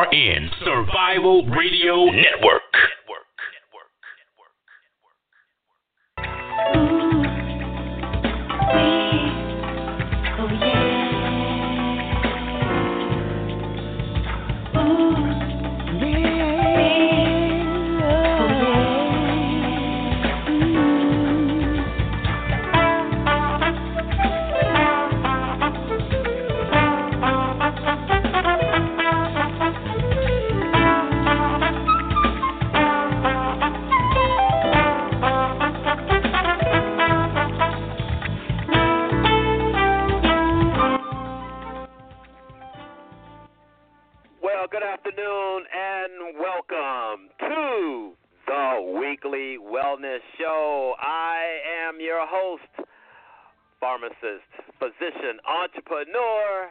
TRN Survival Radio Network. Good afternoon and welcome to the Weekly Wellness Show. I am your host, pharmacist, physician, entrepreneur,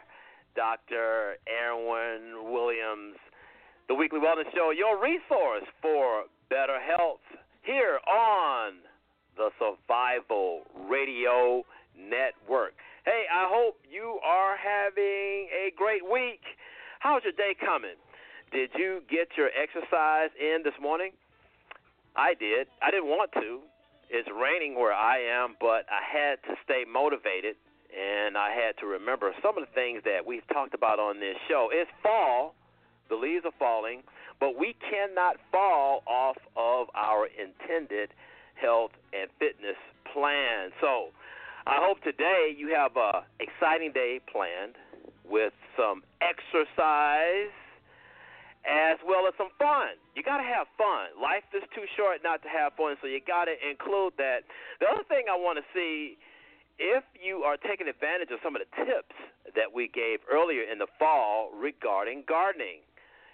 Dr. Aaron Williams. The Weekly Wellness Show, your resource for better health here on the Survival Radio Network. Hey, I hope you are having a great week. How's your day coming? Did you get your exercise in this morning? I did. I didn't want to. It's raining where I am, but I had to stay motivated and I had to remember some of the things that we've talked about on this show. It's fall, the leaves are falling, but we cannot fall off of our intended health and fitness plan. So, I hope today you have a exciting day planned with some exercise as well as some fun. You got to have fun. Life is too short not to have fun, so you got to include that. The other thing I want to see if you are taking advantage of some of the tips that we gave earlier in the fall regarding gardening.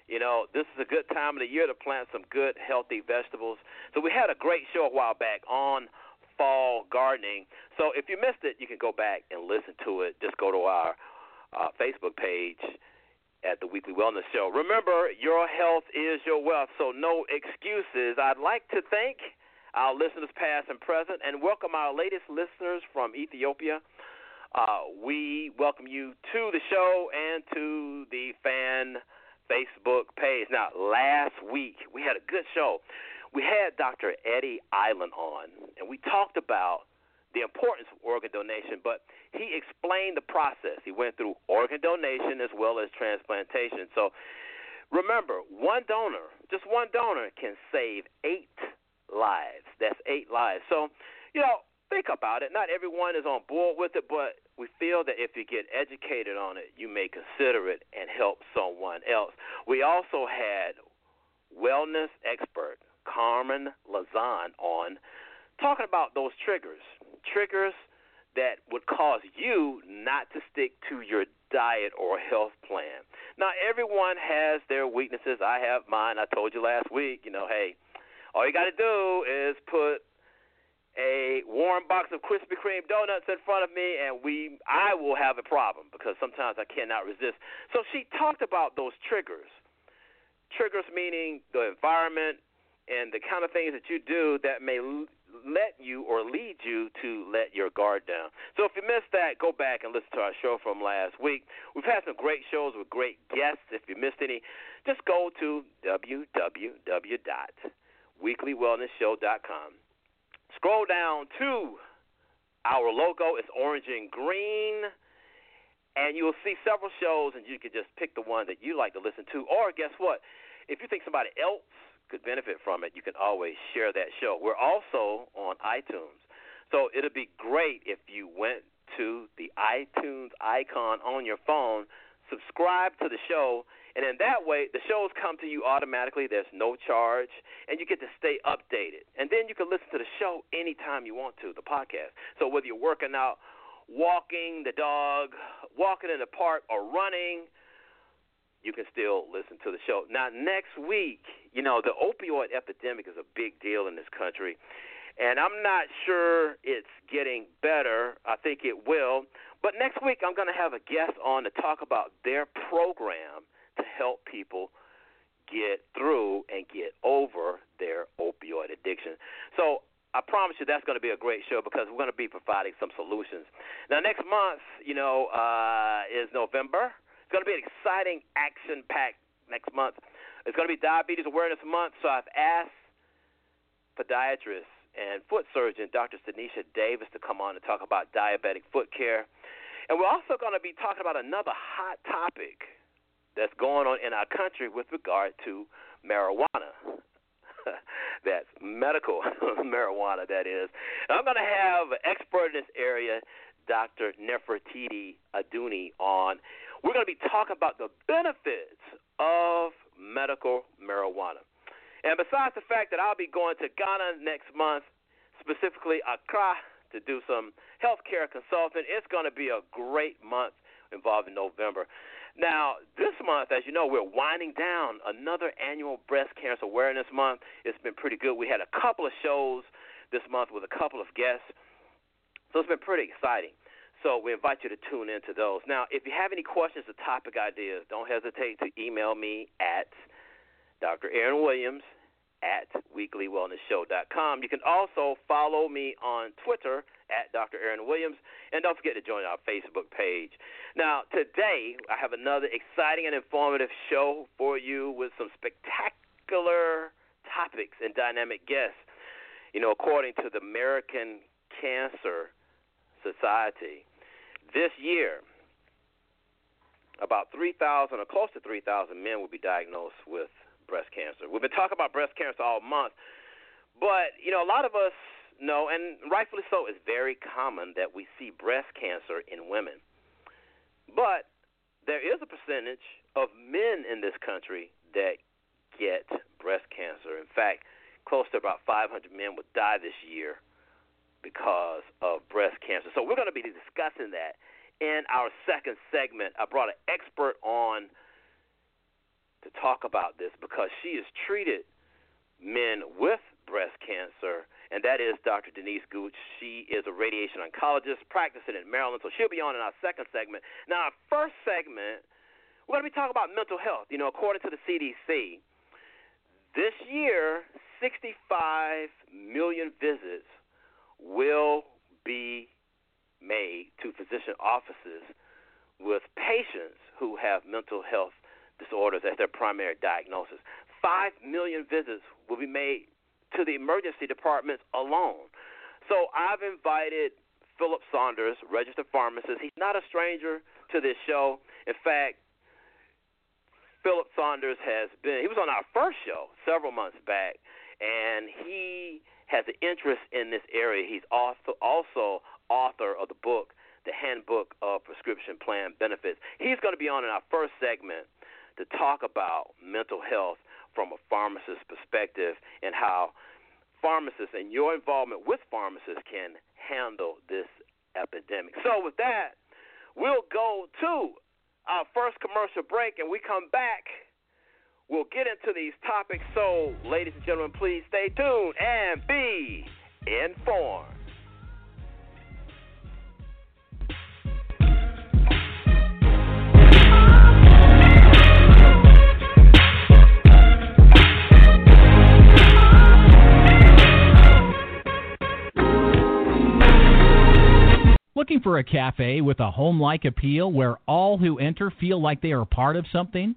You know, this is a good time of the year to plant some good, healthy vegetables. So we had a great show a while back on fall gardening. So if you missed it, you can go back and listen to it. Just go to our uh, Facebook page at the Weekly Wellness Show. Remember, your health is your wealth, so no excuses. I'd like to thank our listeners, past and present, and welcome our latest listeners from Ethiopia. Uh, we welcome you to the show and to the fan Facebook page. Now, last week we had a good show. We had Dr. Eddie Island on, and we talked about the importance of organ donation, but he explained the process. He went through organ donation as well as transplantation. So remember, one donor, just one donor, can save eight lives. That's eight lives. So, you know, think about it. Not everyone is on board with it, but we feel that if you get educated on it, you may consider it and help someone else. We also had wellness expert Carmen Lazan on talking about those triggers triggers that would cause you not to stick to your diet or health plan. Now, everyone has their weaknesses. I have mine. I told you last week, you know, hey, all you got to do is put a warm box of Krispy Kreme donuts in front of me, and we, I will have a problem because sometimes I cannot resist. So she talked about those triggers. Triggers meaning the environment and the kind of things that you do that may let you or lead you to let your guard down. So if you missed that, go back and listen to our show from last week. We've had some great shows with great guests. If you missed any, just go to www.weeklywellnessshow.com. Scroll down to our logo. It's orange and green. And you'll see several shows, and you can just pick the one that you like to listen to. Or guess what? If you think somebody else could benefit from it, you can always share that show. We're also on iTunes. So it'd be great if you went to the iTunes icon on your phone, subscribe to the show, and in that way, the shows come to you automatically. There's no charge, and you get to stay updated. And then you can listen to the show anytime you want to, the podcast. So whether you're working out, walking the dog, walking in the park, or running, you can still listen to the show. Now, next week, you know, the opioid epidemic is a big deal in this country. And I'm not sure it's getting better. I think it will. But next week, I'm going to have a guest on to talk about their program to help people get through and get over their opioid addiction. So I promise you that's going to be a great show because we're going to be providing some solutions. Now, next month, you know, uh, is November. It's going to be an exciting, action packed next month. It's going to be Diabetes Awareness Month, so I've asked podiatrist and foot surgeon Dr. Tanisha Davis to come on and talk about diabetic foot care. And we're also going to be talking about another hot topic that's going on in our country with regard to marijuana. that's medical marijuana, that is. And I'm going to have an expert in this area, Dr. Nefertiti Aduni, on. We're going to be talking about the benefits of medical marijuana. And besides the fact that I'll be going to Ghana next month, specifically Accra, to do some healthcare consulting, it's going to be a great month involving November. Now, this month, as you know, we're winding down another annual Breast Cancer Awareness Month. It's been pretty good. We had a couple of shows this month with a couple of guests, so it's been pretty exciting. So we invite you to tune into those. Now, if you have any questions or topic ideas, don't hesitate to email me at Dr. Aaron Williams at weeklywellnessshow.com. You can also follow me on Twitter at Dr. Aaron Williams, and don't forget to join our Facebook page. Now, today I have another exciting and informative show for you with some spectacular topics and dynamic guests. You know, according to the American Cancer Society, this year, about 3,000 or close to 3,000 men will be diagnosed with breast cancer. We've been talking about breast cancer all month, but you know, a lot of us know, and rightfully so, it's very common that we see breast cancer in women. But there is a percentage of men in this country that get breast cancer. In fact, close to about 500 men would die this year because of breast cancer. So we're going to be discussing that in our second segment. I brought an expert on to talk about this because she has treated men with breast cancer, and that is Dr. Denise Gooch. She is a radiation oncologist practicing in Maryland, so she'll be on in our second segment. Now, our first segment, we're going to be talking about mental health. You know, according to the CDC, this year, 65 million visits will be made to physician offices with patients who have mental health disorders as their primary diagnosis. Five million visits will be made to the emergency departments alone. So I've invited Phillip Saunders, registered pharmacist. He's not a stranger to this show. In fact, Phillip Saunders has been, he was on our first show several months back, and he has an interest in this area. He's also, also author of the book, The Handbook of Prescription Plan Benefits. He's going to be on in our first segment to talk about mental health from a pharmacist's perspective and how pharmacists and your involvement with pharmacists can handle this epidemic. So, with that, we'll go to our first commercial break and we come back we'll get into these topics. So, ladies and gentlemen, please stay tuned and be informed. Looking for a cafe with a home like appeal where all who enter feel like they are part of something?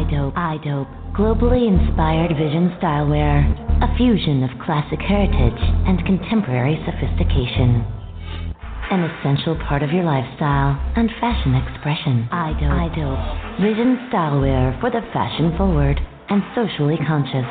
iDope. iDope. Globally inspired vision stylewear. A fusion of classic heritage and contemporary sophistication. An essential part of your lifestyle and fashion expression. iDope. iDope. Vision stylewear for the fashion forward and socially conscious.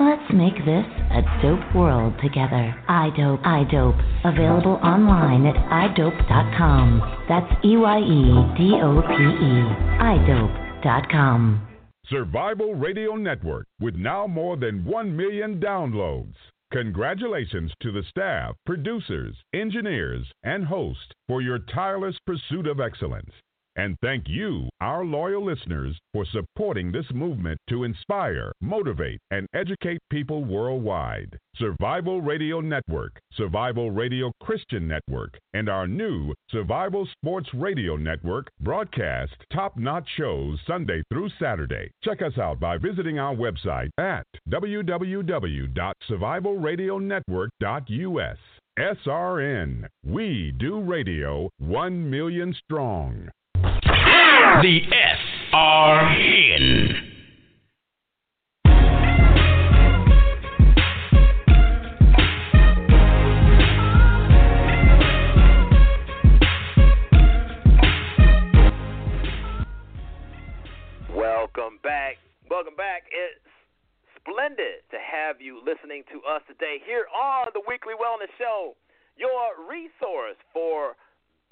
Let's make this a dope world together. iDope. iDope. Available online at iDope.com. That's E Y E D O P E. iDope.com. Survival Radio Network, with now more than 1 million downloads. Congratulations to the staff, producers, engineers, and hosts for your tireless pursuit of excellence. And thank you, our loyal listeners, for supporting this movement to inspire, motivate, and educate people worldwide. Survival Radio Network, Survival Radio Christian Network, and our new Survival Sports Radio Network broadcast top notch shows Sunday through Saturday. Check us out by visiting our website at www.survivalradionetwork.us. SRN, we do radio 1 million strong. The SRN. Welcome back. Welcome back. It's splendid to have you listening to us today here on the Weekly Wellness Show, your resource for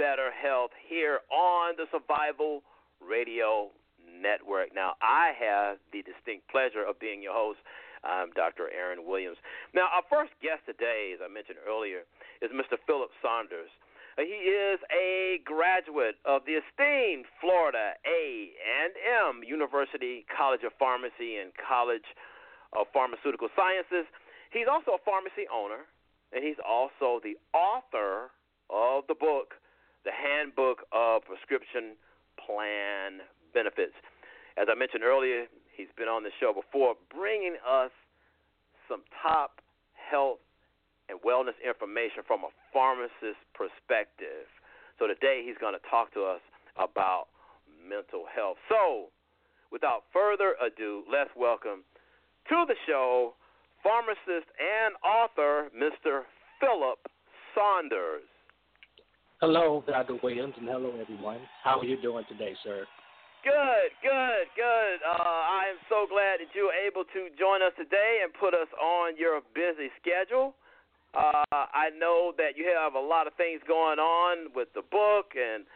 better health here on the Survival Radio Network. Now, I have the distinct pleasure of being your host. I'm Dr. Aaron Williams. Now, our first guest today, as I mentioned earlier, is Mr. Phillip Saunders. Uh, he is a graduate of the esteemed Florida A&M University College of Pharmacy and College of Pharmaceutical Sciences. He's also a pharmacy owner, and he's also the author of the book, The Handbook of Prescription Plan Benefits. As I mentioned earlier, he's been on the show before, bringing us some top health and wellness information from a pharmacist perspective. So today he's going to talk to us about mental health. So, without further ado, let's welcome to the show pharmacist and author Mr. Phillip Saunders. Hello, Dr. Williams, and hello, everyone. How are you doing today, sir? Good, good, good. Uh, I am so glad that you were able to join us today and put us on your busy schedule. Uh, I know that you have a lot of things going on with the book and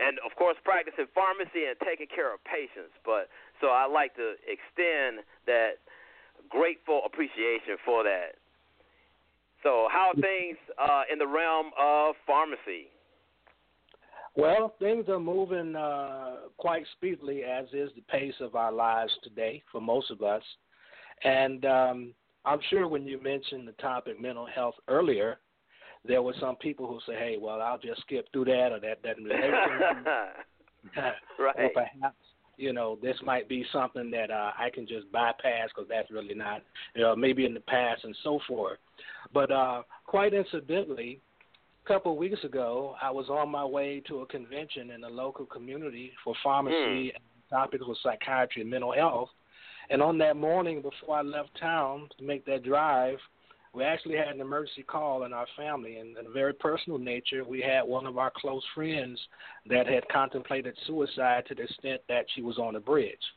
and of course practicing pharmacy and taking care of patients. But so I like to extend that grateful appreciation for that. So how are things uh, in the realm of pharmacy? Well, things are moving uh, quite speedily, as is the pace of our lives today for most of us. And um, I'm sure when you mentioned the topic mental health earlier, there were some people who say, "Hey, well, I'll just skip through that, or that doesn't relate to me." right. or perhaps you know this might be something that uh, I can just bypass because that's really not, you know, maybe in the past and so forth. But uh, quite incidentally, couple of weeks ago, I was on my way to a convention in the local community for pharmacy Mm. and topics with psychiatry and mental health. And on that morning before I left town to make that drive, we actually had an emergency call in our family, and in a very personal nature, we had one of our close friends that had contemplated suicide to the extent that she was on a bridge.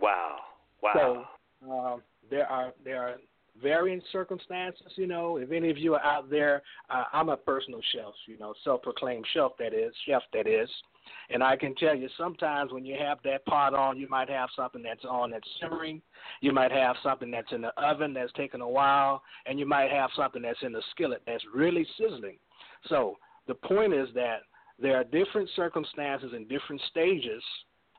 Wow. Wow. So um, there are there are varying circumstances. You know, if any of you are out there, uh, I'm a personal chef. You know, self-proclaimed chef that is, chef that is. And I can tell you, sometimes when you have that pot on, you might have something that's on that's simmering. You might have something that's in the oven that's taking a while, and you might have something that's in the skillet that's really sizzling. So the point is that there are different circumstances and different stages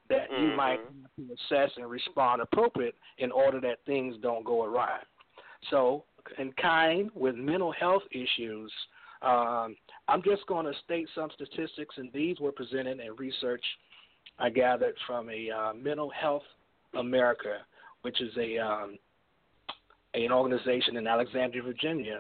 that you Mhm. might have to assess and respond appropriate in order that things don't go awry. So, in kind with mental health issues, um, I'm just going to state some statistics, and these were presented in research I gathered from a uh, Mental Health America, which is a um, an organization in Alexandria, Virginia,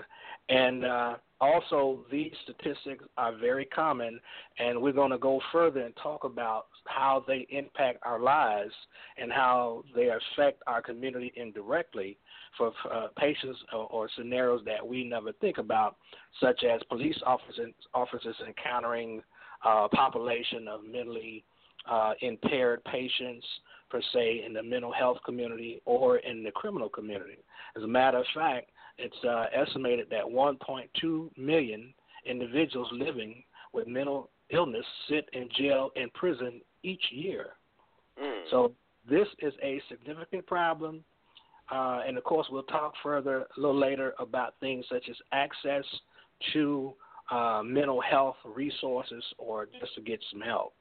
and uh, also these statistics are very common, and we're going to go further and talk about how they impact our lives and how they affect our community indirectly for uh, patients or, or scenarios that we never think about, such as police officers officers encountering uh, population of mentally uh, impaired patients per se in the mental health community or in the criminal community. As a matter of fact, it's uh, estimated that 1.2 million individuals living with mental illness sit in jail and prison each year. Mm. So this is a significant problem. Uh, and of course, we'll talk further a little later about things such as access to uh, mental health resources or just to get some help.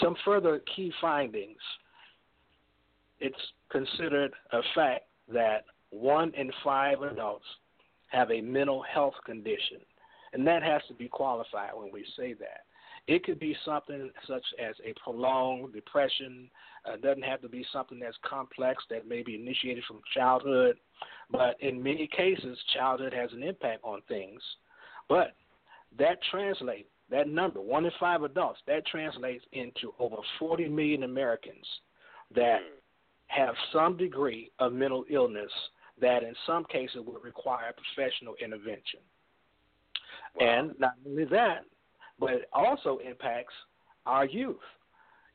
Some further key findings. It's considered a fact that one in five adults have a mental health condition, and that has to be qualified when we say that. It could be something such as a prolonged depression. Uh, it doesn't have to be something that's complex that may be initiated from childhood, but in many cases, childhood has an impact on things. But that translates, that number, one in five adults, that translates into over 40 million Americans that have some degree of mental illness that in some cases would require professional intervention. Wow. And not only that, but it also impacts our youth.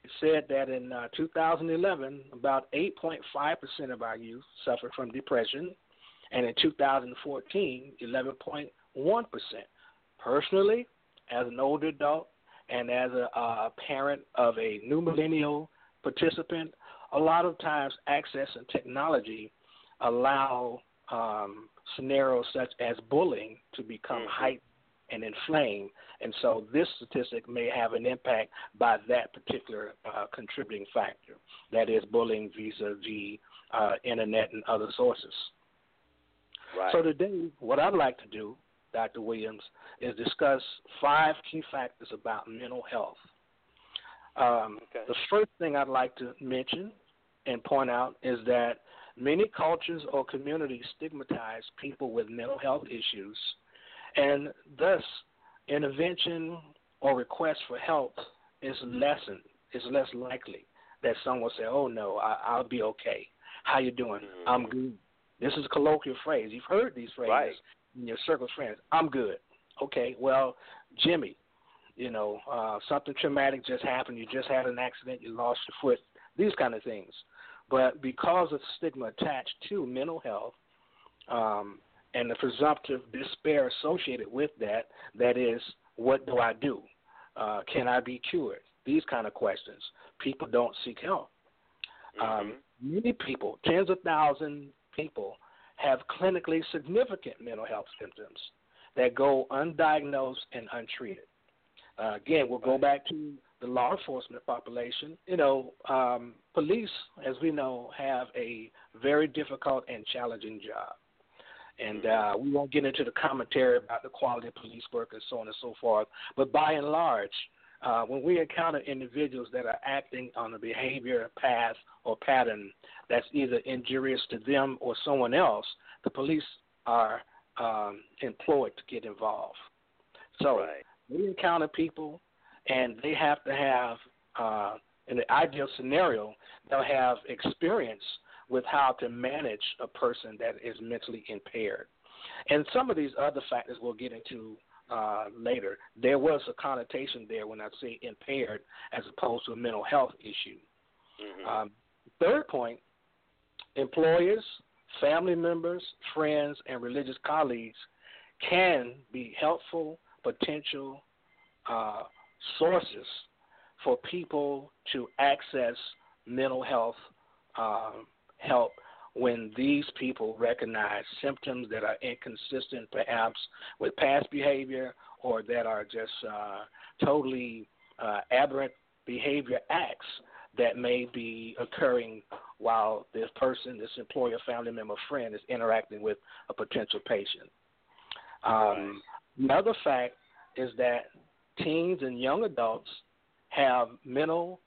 It said that in uh, 2011, about 8.5% of our youth suffered from depression, and in 2014, 11.1%. Personally, as an older adult and as a uh, parent of a new millennial participant, a lot of times access and technology allow um, scenarios such as bullying to become mm-hmm. heightened and inflamed. And so this statistic may have an impact by that particular uh, contributing factor, that is bullying vis-a-vis uh, internet and other sources. Right. So today, what I'd like to do, Dr. Williams, is discuss five key factors about mental health. Um, okay. The first thing I'd like to mention and point out is that many cultures or communities stigmatize people with mental health issues, and thus intervention or request for help is lessened. It's less likely that someone will say, "Oh no, I, will be okay. How you doing? Mm-hmm. I'm good." This is a colloquial phrase. You've heard these phrases right. in your circle of friends. I'm good. Okay, well, Jimmy, you know, uh, something traumatic just happened. You just had an accident. You lost your foot. These kind of things. But because of stigma attached to mental health um, and the presumptive despair associated with that, that is, what do I do? Uh, can I be cured? These kind of questions. People don't seek help. Mm-hmm. Um, many people, tens of thousands people, have clinically significant mental health symptoms that go undiagnosed and untreated. Uh, again, we'll go back to the law enforcement population. You know, um, police, as we know, have a very difficult and challenging job. And uh, we won't get into the commentary about the quality of police work and so on and so forth. But by and large, uh, when we encounter individuals that are acting on a behavior path or pattern that's either injurious to them or someone else, the police are um, employed to get involved. So right. we encounter people and they have to have, uh, in the ideal scenario, they'll have experience with how to manage a person that is mentally impaired. And some of these other factors we'll get into uh, later. There was a connotation there when I say impaired as opposed to a mental health issue. Mm-hmm. Um, third point employers, family members, friends, and religious colleagues can be helpful potential uh, sources for people to access mental health um, help when these people recognize symptoms that are inconsistent, perhaps with past behavior, or that are just uh, totally uh, aberrant behavior acts that may be occurring while this person, this employer, family member, friend is interacting with a potential patient. Um, another fact is that teens and young adults have mental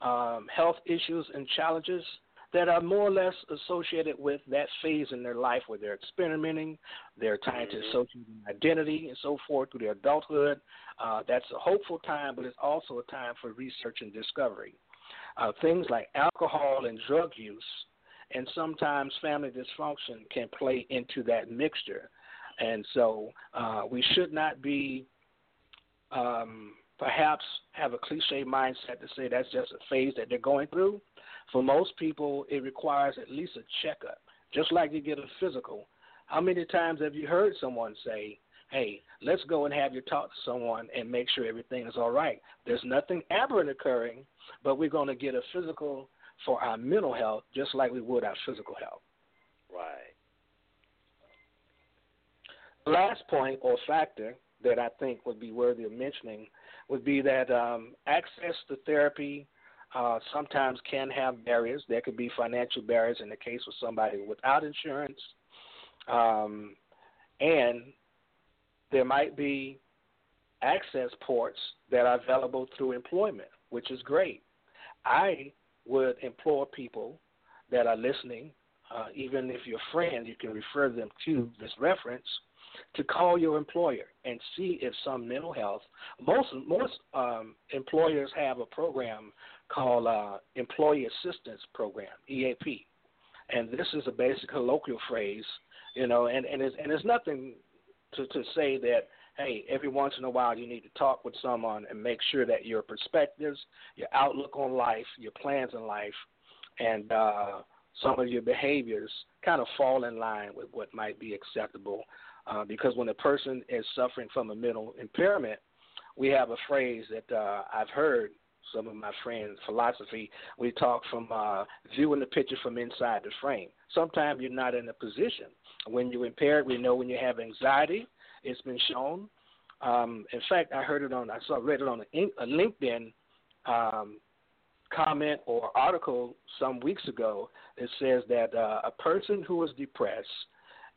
um, health issues and challenges that are more or less associated with that phase in their life where they're experimenting, they're trying to Mm-hmm. associate identity and so forth through their adulthood. Uh, that's a hopeful time, but it's also a time for research and discovery. Uh, things like alcohol and drug use, and sometimes family dysfunction can play into that mixture. And so uh, we should not be um, perhaps have a cliche mindset to say that's just a phase that they're going through. For most people, it requires at least a checkup, just like you get a physical. How many times have you heard someone say, hey, let's go and have you talk to someone and make sure everything is all right? There's nothing aberrant occurring, but we're going to get a physical for our mental health just like we would our physical health. Right. Last point or factor that I think would be worthy of mentioning would be that um, access to therapy uh, sometimes can have barriers. There could be financial barriers in the case of somebody without insurance, um, and there might be access ports that are available through employment, which is great. I would implore people that are listening, uh, even if you're a friend, you can refer them to this reference to call your employer and see if some mental health. Most most um, employers have a program called uh, Employee Assistance Program (EAP), and this is a basic colloquial phrase, you know, and and it's, and it's nothing to to say that hey, every once in a while you need to talk with someone and make sure that your perspectives, your outlook on life, your plans in life, and uh, some of your behaviors kind of fall in line with what might be acceptable. Uh, because when a person is suffering from a mental impairment, we have a phrase that uh, I've heard some of my friends' philosophy. We talk from uh, viewing the picture from inside the frame. Sometimes you're not in a position. When you're impaired, we know when you have anxiety, it's been shown. Um, in fact, I heard it on, I saw read it on a, a LinkedIn um, comment or article some weeks ago that says that uh, a person who is depressed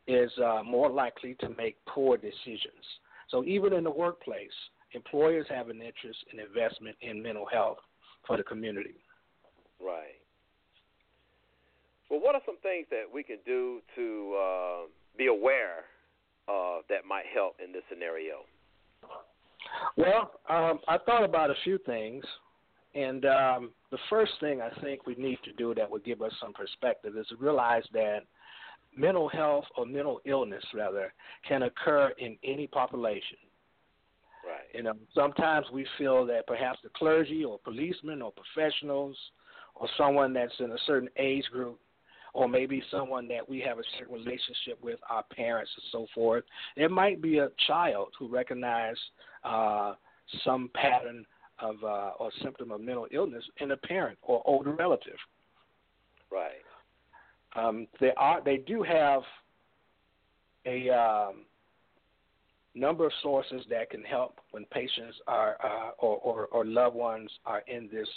is uh, more likely to make poor decisions. So even in the workplace, employers have an interest in investment in mental health for the community. Right. Well, what are some things that we can do to uh, be aware uh, that might help in this scenario? Well, um, I thought about a few things, and um, the first thing I think we need to do that would give us some perspective is to realize that mental health or mental illness, rather, can occur in any population. You know, sometimes we feel that perhaps the clergy or policemen or professionals or someone that's in a certain age group or maybe someone that we have a certain relationship with, our parents and so forth. It might be a child who recognizes uh, some pattern of uh, or symptom of mental illness in a parent or older relative. Right. Um, they are. They do have a um, number of sources that can help when patients are uh, or, or, or loved ones are in this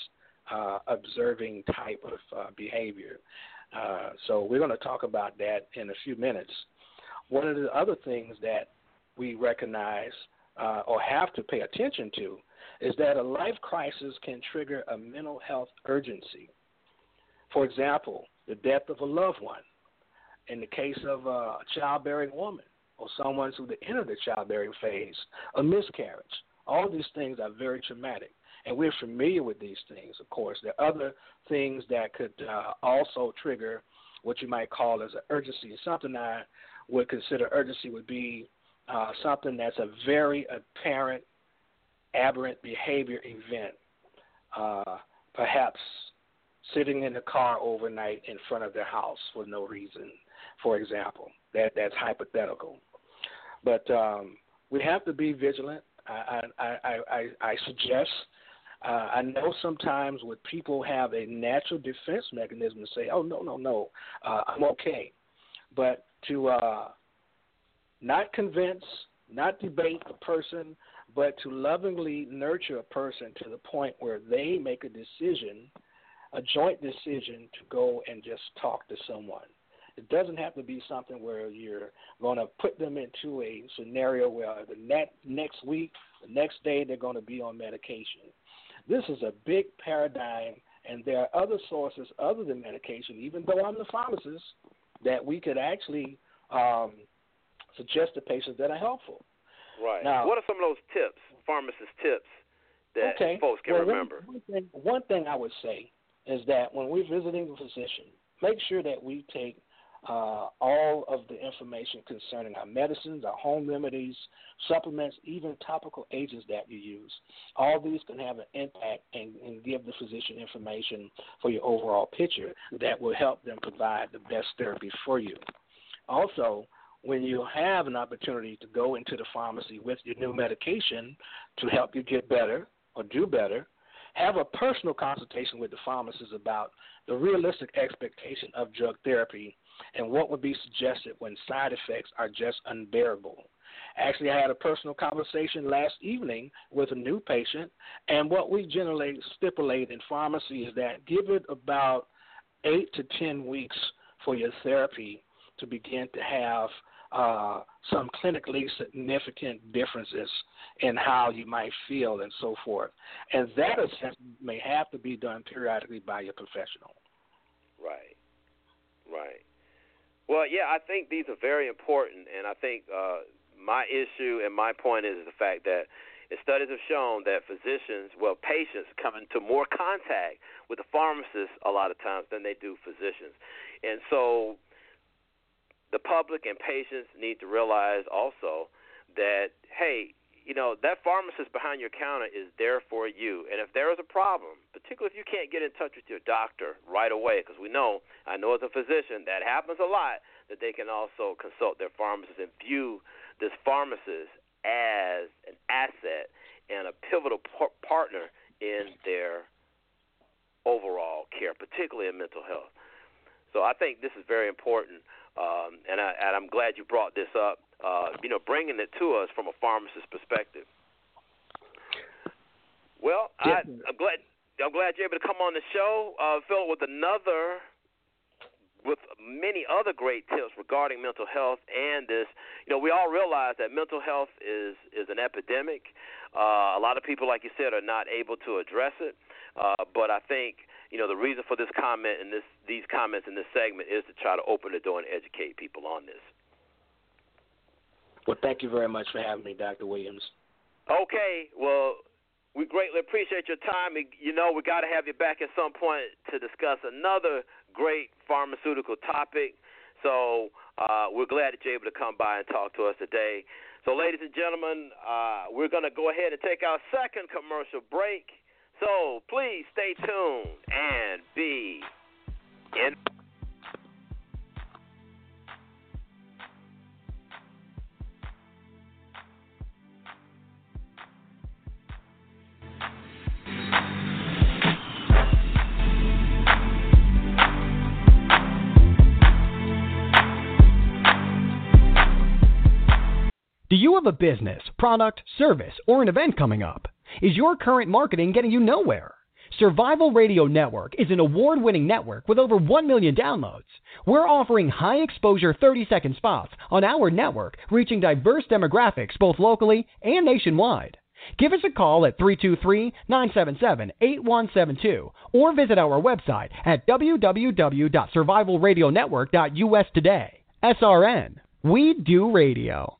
uh, observing type of uh, behavior. Uh, so we're going to talk about that in a few minutes. One of the other things that we recognize uh, or have to pay attention to is that a life crisis can trigger a mental health urgency. For example, the death of a loved one. In the case of a childbearing woman or someone who's the end of the childbearing phase, a miscarriage. All these things are very traumatic and we're familiar with these things. Of course, there are other things that could uh, also trigger what you might call as an urgency. Something I would consider urgency would be uh, something that's a very apparent aberrant behavior event. Uh, perhaps sitting in the car overnight in front of their house for no reason, for example. That that's hypothetical. But um, we have to be vigilant. I, I, I, I, suggest uh, I know sometimes when people have a natural defense mechanism to say, "Oh no, no, no, uh, I'm okay," but to uh, not convince, not debate a person, but to lovingly nurture a person to the point where they make a decision, a joint decision to go and just talk to someone. It doesn't have to be something where you're going to put them into a scenario where the net, next week, the next day, they're going to be on medication this is a big paradigm, and there are other sources other than medication, even though I'm the pharmacist, that we could actually um, suggest to patients that are helpful. Right. Now, what are some of those tips, pharmacist tips, that okay. folks can well, remember? One, one, thing, one thing I would say is that when we're visiting the physician, make sure that we take uh, all of the information concerning our medicines, our home remedies, supplements, even topical agents that you use. All these can have an impact and, and give the physician information for your overall picture that will help them provide the best therapy for you. Also, when you have an opportunity to go into the pharmacy with your new medication to help you get better or do better, have a personal consultation with the pharmacist about the realistic expectation of drug therapy and what would be suggested when side effects are just unbearable. Actually, I had a personal conversation last evening with a new patient, and what we generally stipulate in pharmacy is that give it about eight to ten weeks for your therapy to begin to have uh, some clinically significant differences in how you might feel and so forth. And that assessment may have to be done periodically by your professional. Right. Right. Well, yeah, I think these are very important, and I think uh, my issue and my point is the fact that studies have shown that physicians, well, patients come into more contact with the pharmacist a lot of times than they do physicians, and so the public and patients need to realize also that hey, you know that pharmacist behind your counter is there for you, and if there is a problem, particularly if you can't get in touch with your doctor right away, because we know, I know as a physician that happens a lot, that they can also consult their pharmacist and view this pharmacist as an asset and a pivotal par- partner in their overall care, particularly in mental health. So I think this is very important, um, and, I, and I'm glad you brought this up. Uh, you know, bringing it to us from a pharmacist's perspective. Well, I, I'm glad I'm glad you're able to come on the show, uh, Phil, with another with many other great tips regarding mental health and this. You know, we all realize that mental health is is an epidemic. Uh, a lot of people, like you said, are not able to address it. Uh, but I think you know the reason for this comment and this these comments in this segment is to try to open the door and educate people on this. Well, thank you very much for having me, Dr. Williams. Okay. Well, we greatly appreciate your time. You know, we got to have you back at some point to discuss another great pharmaceutical topic. So uh, we're glad that you're able to come by and talk to us today. So, ladies and gentlemen, uh, we're going to go ahead and take our second commercial break. So please stay tuned and be in. Do you have a business, product, service, or an event coming up? Is your current marketing getting you nowhere? Survival Radio Network is an award winning network with over 1 million downloads. We're offering high exposure 30 second spots on our network, reaching diverse demographics both locally and nationwide. Give us a call at 323 977 8172 or visit our website at www.survivalradionetwork.us today. SRN. We do radio.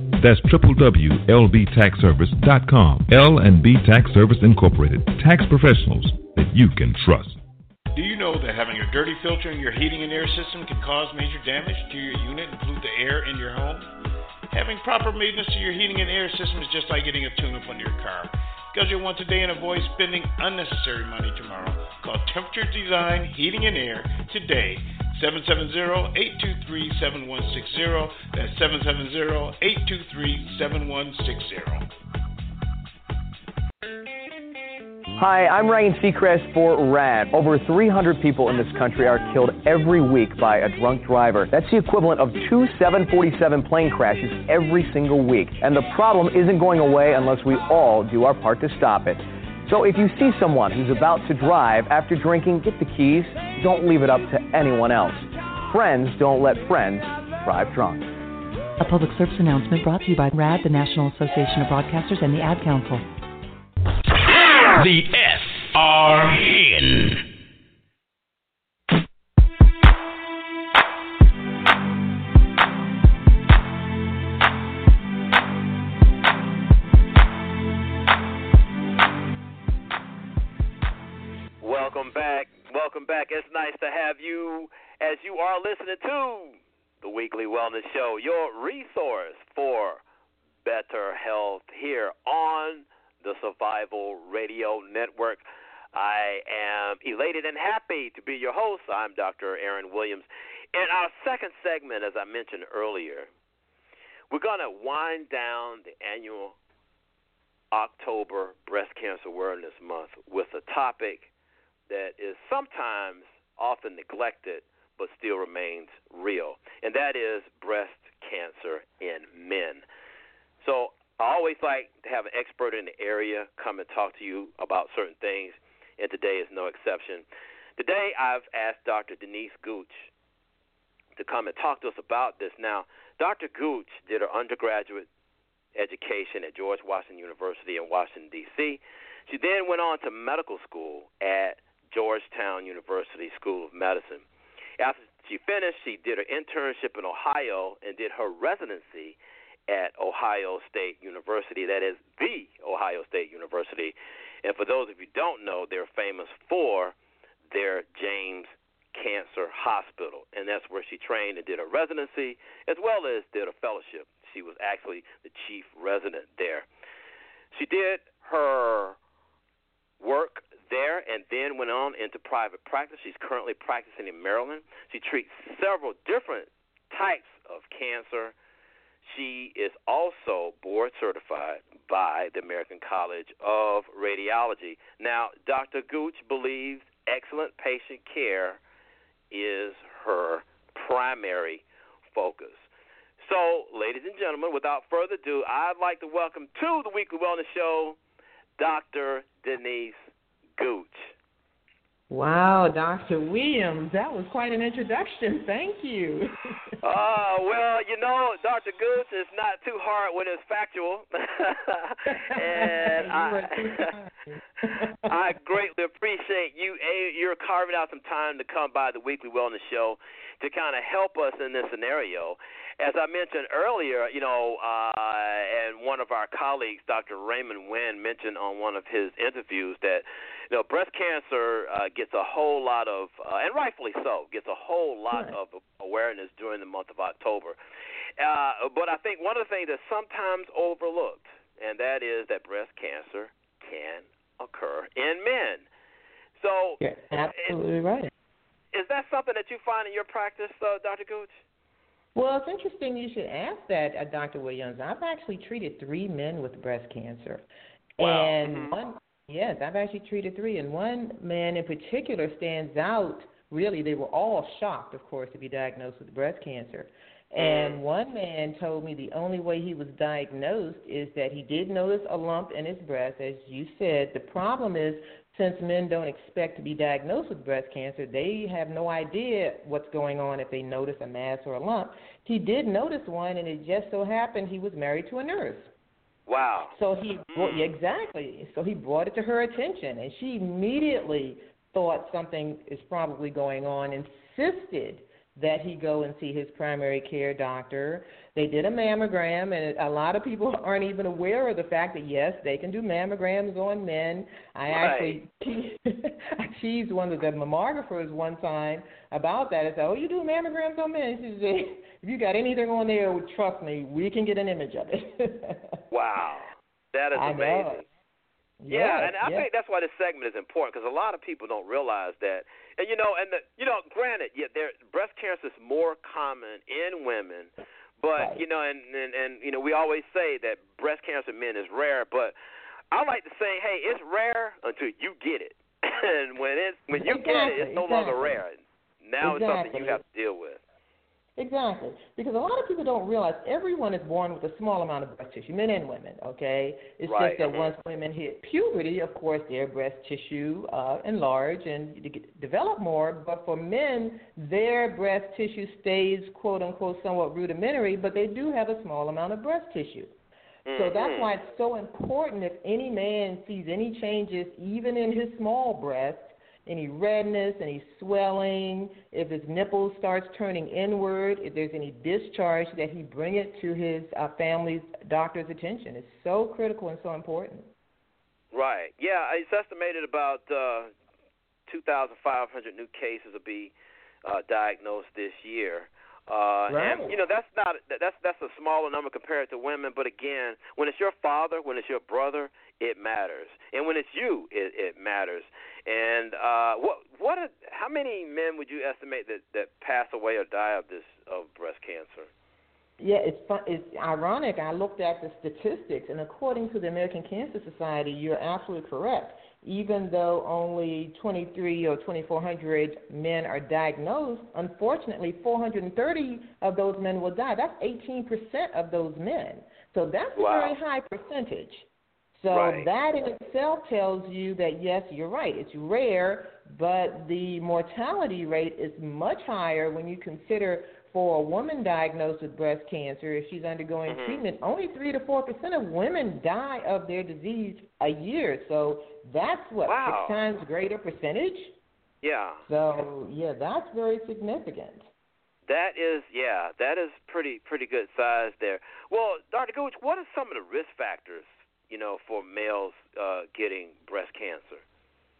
That's www.lbtaxservice.com. L&B Tax Service Incorporated. Tax professionals that you can trust. Do you know that having a dirty filter in your heating and air system can cause major damage to your unit, include the air in your home? Having proper maintenance to your heating and air system is just like getting a tune-up on your car. Schedule one today and avoid spending unnecessary money tomorrow. Call Temperature Design Heating and Air today 770-823-7160. That's 770-823-7160. Hi, I'm Ryan Seacrest for RADD. Over 300 people in this country are killed every week by a drunk driver. That's the equivalent of two 747 plane crashes every single week. And the problem isn't going away unless we all do our part to stop it. So if you see someone who's about to drive after drinking, get the keys. Don't leave it up to anyone else. Friends don't let friends drive drunk. A public service announcement brought to you by RADD, the National Association of Broadcasters, and the Ad Council. The SRN. As you are listening to the Weekly Wellness Show, your resource for better health here on the Survival Radio Network. I am elated and happy to be your host. I'm Dr. Aaron Williams. In our second segment, as I mentioned earlier, we're going to wind down the annual October Breast Cancer Awareness Month with a topic that is sometimes often neglected but still remains real, and that is breast cancer in men. So I always like to have an expert in the area come and talk to you about certain things, and today is no exception. Today I've asked Dr. Denise Gooch to come and talk to us about this. Now, Dr. Gooch did her undergraduate education at George Washington University in Washington, D.C. She then went on to medical school at Georgetown University School of Medicine. After she finished, she did her internship in Ohio and did her residency at Ohio State University. That is the Ohio State University. And for those of you who don't know, they're famous for their James Cancer Hospital. And that's where she trained and did her residency as well as did a fellowship. She was actually the chief resident there. She did her work there and then went on into private practice. She's currently practicing in Maryland. She treats several different types of cancer. She is also board certified by the American College of Radiology. Now, Dr. Gooch believes excellent patient care is her primary focus. So, ladies and gentlemen, without further ado, I'd like to welcome to the Weekly Wellness Show Dr. Denise Gooch. Wow, Dr. Williams, that was quite an introduction. Thank you. uh, well, you know, Dr. Gooch is not too hard when it's factual. and I, I greatly appreciate you. You're carving out some time to come by the Weekly Wellness Show to kind of help us in this scenario. As I mentioned earlier, you know, uh, and one of our colleagues, Dr. Raymond Wynn, mentioned on one of his interviews that, you know, breast cancer uh, gets a whole lot of, uh, and rightfully so, gets a whole lot right. of awareness during the month of October. Uh, but I think one of the things that's sometimes overlooked, and that is that breast cancer can occur in men. So, You're absolutely is, right. Is that something that you find in your practice, uh, Dr. Gooch? Well, it's interesting you should ask that, uh, Dr. Williams. I've actually treated three men with breast cancer. Wow. And mm-hmm. one, yes, I've actually treated three. And one man in particular stands out. Really, they were all shocked, of course, to be diagnosed with breast cancer. And mm-hmm. one man told me the only way he was diagnosed is that he did notice a lump in his breast, as you said. The problem is since men don't expect to be diagnosed with breast cancer, they have no idea what's going on if they notice a mass or a lump. He did notice one, and it just so happened he was married to a nurse. Wow. So he brought, yeah, exactly. So he brought it to her attention, and she immediately thought something is probably going on. Insisted that he go and see his primary care doctor. They did a mammogram, and a lot of people aren't even aware of the fact that yes, they can do mammograms on men. I right. actually I teased one of the mammographers one time about that. I said, "Oh, you do mammograms on men?" She said, "If you got anything on there, trust me, we can get an image of it." wow, that is I amazing. Yeah, yes, and I yes. think that's why this segment is important because a lot of people don't realize that. And you know, and the, you know, granted, yeah, there breast cancer is more common in women, but right. you know, and, and and you know, we always say that breast cancer in men is rare, but I like to say, hey, it's rare until you get it, and when it's when you exactly, get it, it's no exactly. longer rare. Now exactly. it's something you have to deal with. Exactly. Because a lot of people don't realize everyone is born with a small amount of breast tissue, men and women, okay? It's right. just that mm-hmm. once women hit puberty, of course, their breast tissue uh, enlarge and develop more. But for men, their breast tissue stays, quote unquote, somewhat rudimentary, but they do have a small amount of breast tissue. Mm-hmm. So that's why it's so important if any man sees any changes, even in his small breast, any redness, any swelling, if his nipple starts turning inward, if there's any discharge, that he bring it to his uh, family's doctor's attention. It's so critical and so important. Right. Yeah, it's estimated about uh, 2,500 new cases will be uh, diagnosed this year. Uh, right. And you know that's not that's that's a smaller number compared to women. But again, when it's your father, when it's your brother, it matters, and when it's you, it, it matters. And uh, what what are, how many men would you estimate that that pass away or die of this of breast cancer? Yeah, it's fun, it's ironic. I looked at the statistics, and according to the American Cancer Society, you're absolutely correct. Even though only 23 or 2,400 men are diagnosed, unfortunately, 430 of those men will die. That's 18% of those men. So that's wow. a very high percentage. So right. that in itself tells you that yes, you're right. It's rare, but the mortality rate is much higher when you consider for a woman diagnosed with breast cancer, if she's undergoing mm-hmm. treatment, only three to four percent of women die of their disease a year. So that's what wow. six times greater percentage. Yeah. So yeah, that's very significant. That is, yeah, that is pretty pretty good size there. Well, Dr. Gooch, what are some of the risk factors, you know, for males uh, getting breast cancer?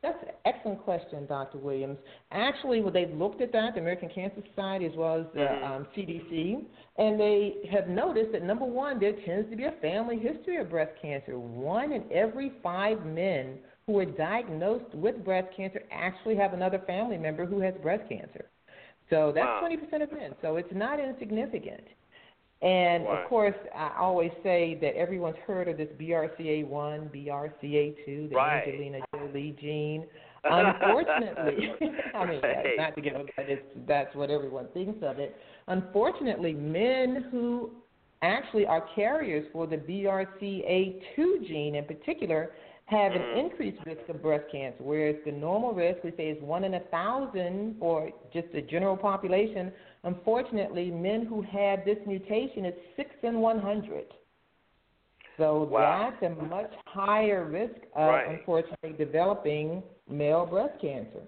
That's an excellent question, Dr. Williams. Actually, well, they've looked at that, the American Cancer Society as well as the mm-hmm. um, CDC, and they have noticed that number one, there tends to be a family history of breast cancer. One in every five men who are diagnosed with breast cancer actually have another family member who has breast cancer. So that's wow. 20% of men. So it's not insignificant. And right. of course, I always say that everyone's heard of this BRCA1, BRCA2, the right. Angelina Jolie gene. Unfortunately, I mean, right. not to get, but it's, that's what everyone thinks of it. Unfortunately, men who actually are carriers for the BRCA2 gene in particular have an mm. increased risk of breast cancer, whereas the normal risk, we say, is one in a thousand for just the general population. Unfortunately, men who have this mutation, it's six in 100. So wow. that's a much higher risk of, right. unfortunately, developing male breast cancer.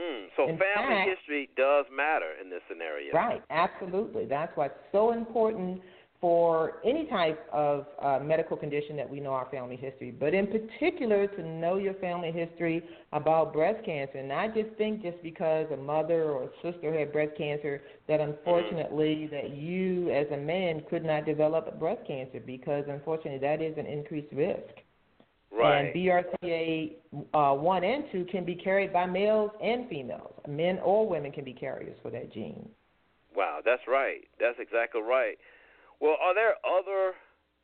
Mm, so in family fact, history does matter in this scenario. Right, absolutely. That's why it's so important for any type of uh, medical condition that we know our family history, but in particular to know your family history about breast cancer. And I just think just because a mother or a sister had breast cancer, that unfortunately that you as a man could not develop breast cancer because unfortunately that is an increased risk. Right. And BRCA uh, one and two can be carried by males and females. Men or women can be carriers for that gene. Wow, that's right. That's exactly right. Well, are there other,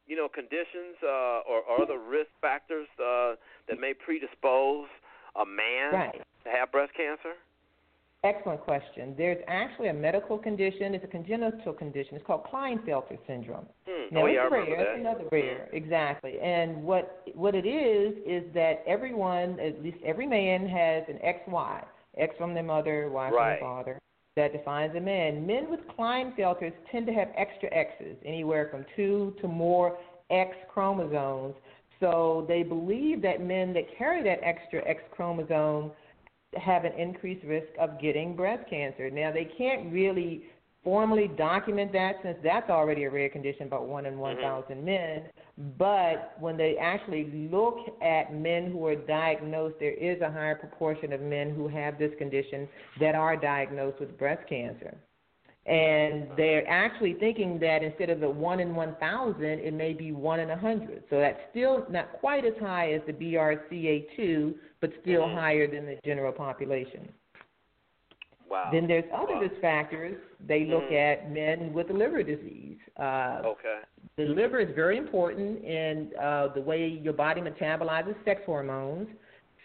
you know, conditions uh, or, or other risk factors uh, that may predispose a man right. to have breast cancer? Excellent question. There's actually a medical condition. It's a congenital condition. It's called Klinefelter syndrome. Hmm. Now oh, it's yeah, I rare. that. It's another rare, exactly. And what what it is is that everyone, at least every man, has an XY. X from their mother, Y from right. their father. That defines a man. Men with Klinefelters tend to have extra X's, anywhere from two to more X chromosomes. So they believe that men that carry that extra X chromosome have an increased risk of getting breast cancer. Now, they can't really formally document that since that's already a rare condition, about one in 1,000 mm-hmm. men. But when they actually look at men who are diagnosed, there is a higher proportion of men who have this condition that are diagnosed with breast cancer. And they're actually thinking that instead of the one in 1,000, it may be one in a 100. So that's still not quite as high as the BRCA2, but still mm-hmm. higher than the general population. Wow. Then there's other wow. risk factors. They look mm-hmm. at men with liver disease. Uh, okay. The liver is very important in uh, the way your body metabolizes sex hormones.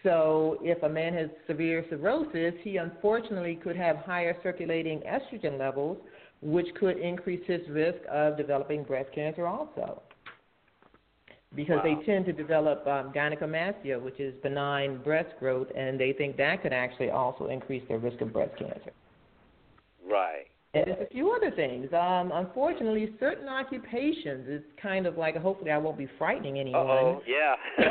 So if a man has severe cirrhosis, he unfortunately could have higher circulating estrogen levels, which could increase his risk of developing breast cancer also. Because wow. they tend to develop um, gynecomastia, which is benign breast growth, and they think that could actually also increase their risk of breast cancer. Right. And there's a few other things. Um, unfortunately, certain occupations, it's kind of like, hopefully I won't be frightening anyone. oh yeah.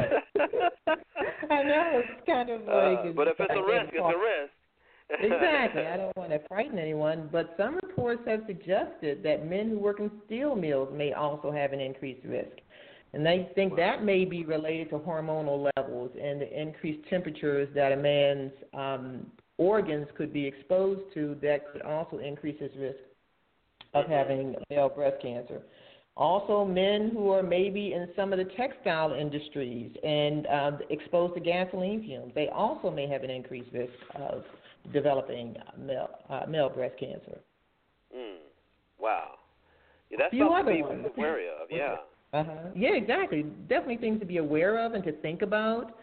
I know, it's kind of like. Uh, but if it's like a risk, it's a risk. exactly. I don't want to frighten anyone, but some reports have suggested that men who work in steel mills may also have an increased risk. And they think that may be related to hormonal levels and the increased temperatures that a man's um, organs could be exposed to that could also increase his risk. of having male breast cancer. Also, men who are maybe in some of the textile industries and uh, exposed to gasoline fumes, they also may have an increased risk of developing male uh, male breast cancer. Mm. Wow. Yeah, that's something to be wary of. Yeah. Uh-huh. Yeah, exactly. Definitely things to be aware of and to think about.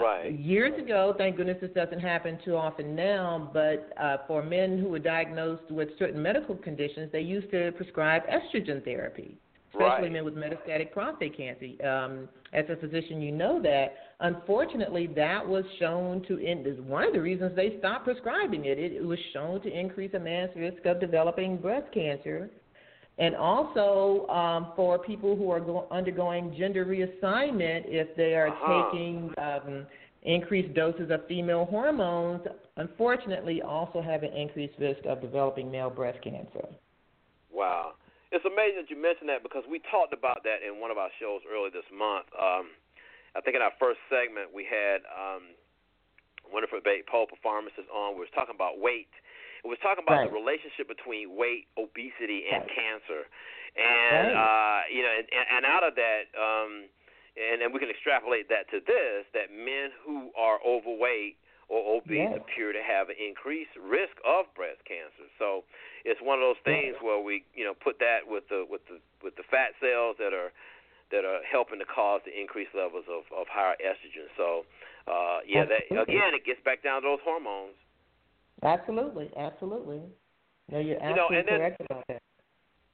Right. Uh, years ago, thank goodness this doesn't happen too often now, but uh, for men who were diagnosed with certain medical conditions, they used to prescribe estrogen therapy, especially Right. men with metastatic prostate cancer. Um, as a physician, you know that. Unfortunately, that was shown to end. Is one of the reasons they stopped prescribing it. it. It was shown to increase a man's risk of developing breast cancer. And also um, for people who are go- undergoing gender reassignment, if they are Uh-huh. taking um, increased doses of female hormones, unfortunately also have an increased risk of developing male breast cancer. Wow. It's amazing that you mentioned that because we talked about that in one of our shows earlier this month. Um, I think in our first segment we had um, Winifred Bate Pope, a pharmacist, on. We was talking about weight. Was talking about the relationship between weight, obesity, and Right. cancer. And uh, you know, and, and out of that, um, and and we can extrapolate that to this: that men who are overweight or obese Yes. appear to have an increased risk of breast cancer. So it's one of those things where we, you know, put that with the with the with the fat cells that are that are helping to cause the increased levels of of higher estrogen. So uh, yeah, that again, it gets back down to those hormones. Absolutely, absolutely. No, you're You know, absolutely and then- correct about that.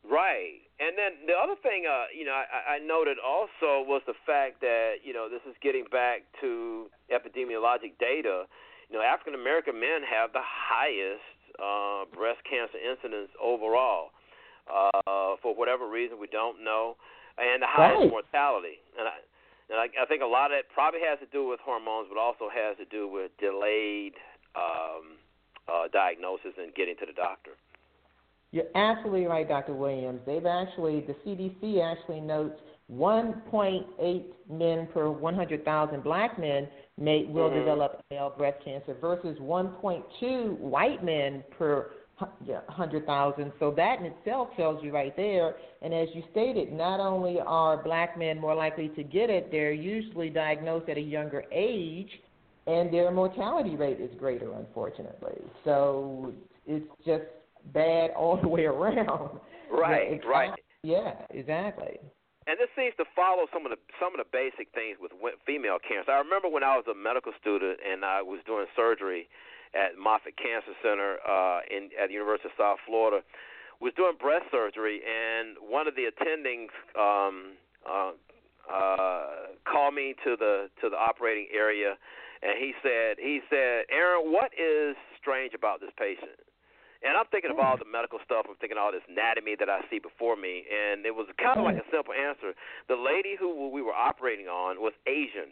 Right. And then the other thing, uh, you know, I, I noted also was the fact that, you know, this is getting back to epidemiologic data. You know, African American men have the highest uh, breast cancer incidence overall. Uh, for whatever reason, we don't know, and the highest Right. mortality. And I, and I, I think a lot of it probably has to do with hormones, but also has to do with delayed um, uh, diagnosis and getting to the doctor. You're absolutely right, Dr. Williams. They've actually, the CDC actually notes 1.8 men per 100,000 black men may will Mhm. develop male breast cancer versus 1.2 white men per 100,000. So that in itself tells you right there. And as you stated, not only are black men more likely to get it, they're usually diagnosed at a younger age, and their mortality rate is greater, unfortunately. So it's just bad all the way around. Right, Yeah, right. Yeah, exactly. And this seems to follow some of the some of the basic things with female cancer. I remember when I was a medical student and I was doing surgery at Moffitt Cancer Center uh, in at the University of South Florida, was doing breast surgery, and one of the attendings um, uh, uh, called me to the to the operating area, and he said he said, Aaron, what is strange about this patient? And I'm thinking of all the medical stuff. I'm thinking all this anatomy that I see before me, and it was kind of like a simple answer. The lady who we were operating on was Asian,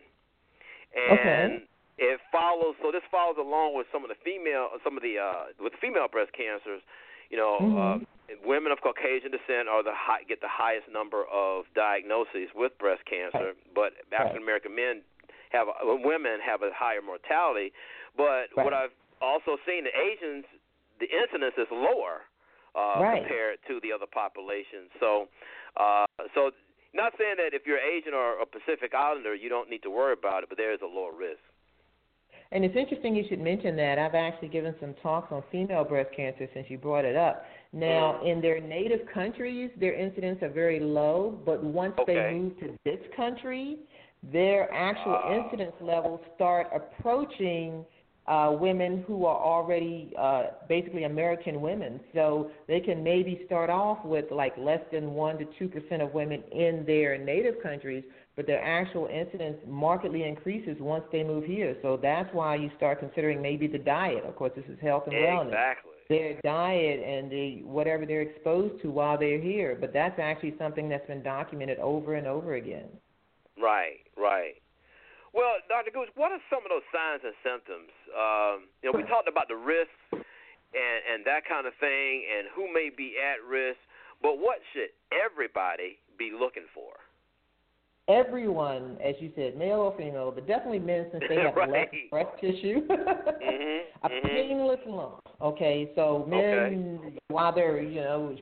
and it follows. So this follows along with some of the female, some of the uh, with female breast cancers. You know, uh, women of Caucasian descent are the high, get the highest number of diagnoses with breast cancer, but African American men have women have a higher mortality. But what I've also seen, the Asians, the incidence is lower uh, Right. compared to the other populations. So, uh, so not saying that if you're Asian or a Pacific Islander, you don't need to worry about it, but there is a lower risk. And it's interesting you should mention that. I've actually given some talks on female breast cancer since you brought it up. Now, in their native countries, their incidents are very low, but once Okay. they move to this country, their actual incidence levels start approaching uh, women who are already uh, basically American women. So they can maybe start off with like less than 1% to 2% of women in their native countries, but their actual incidence markedly increases once they move here. So that's why you start considering maybe the diet. Of course, this is health and wellness. Exactly. Their diet and the whatever they're exposed to while they're here. But that's actually something that's been documented over and over again. Right, right. Well, Dr. Gooch, what are some of those signs and symptoms? Um, you know, we talked about the risks and and that kind of thing, and who may be at risk. But what should everybody be looking for? Everyone, as you said, male or female, but definitely men since they have less breast tissue. Mhm, a mhm. painless lump. Okay, so men while they're you know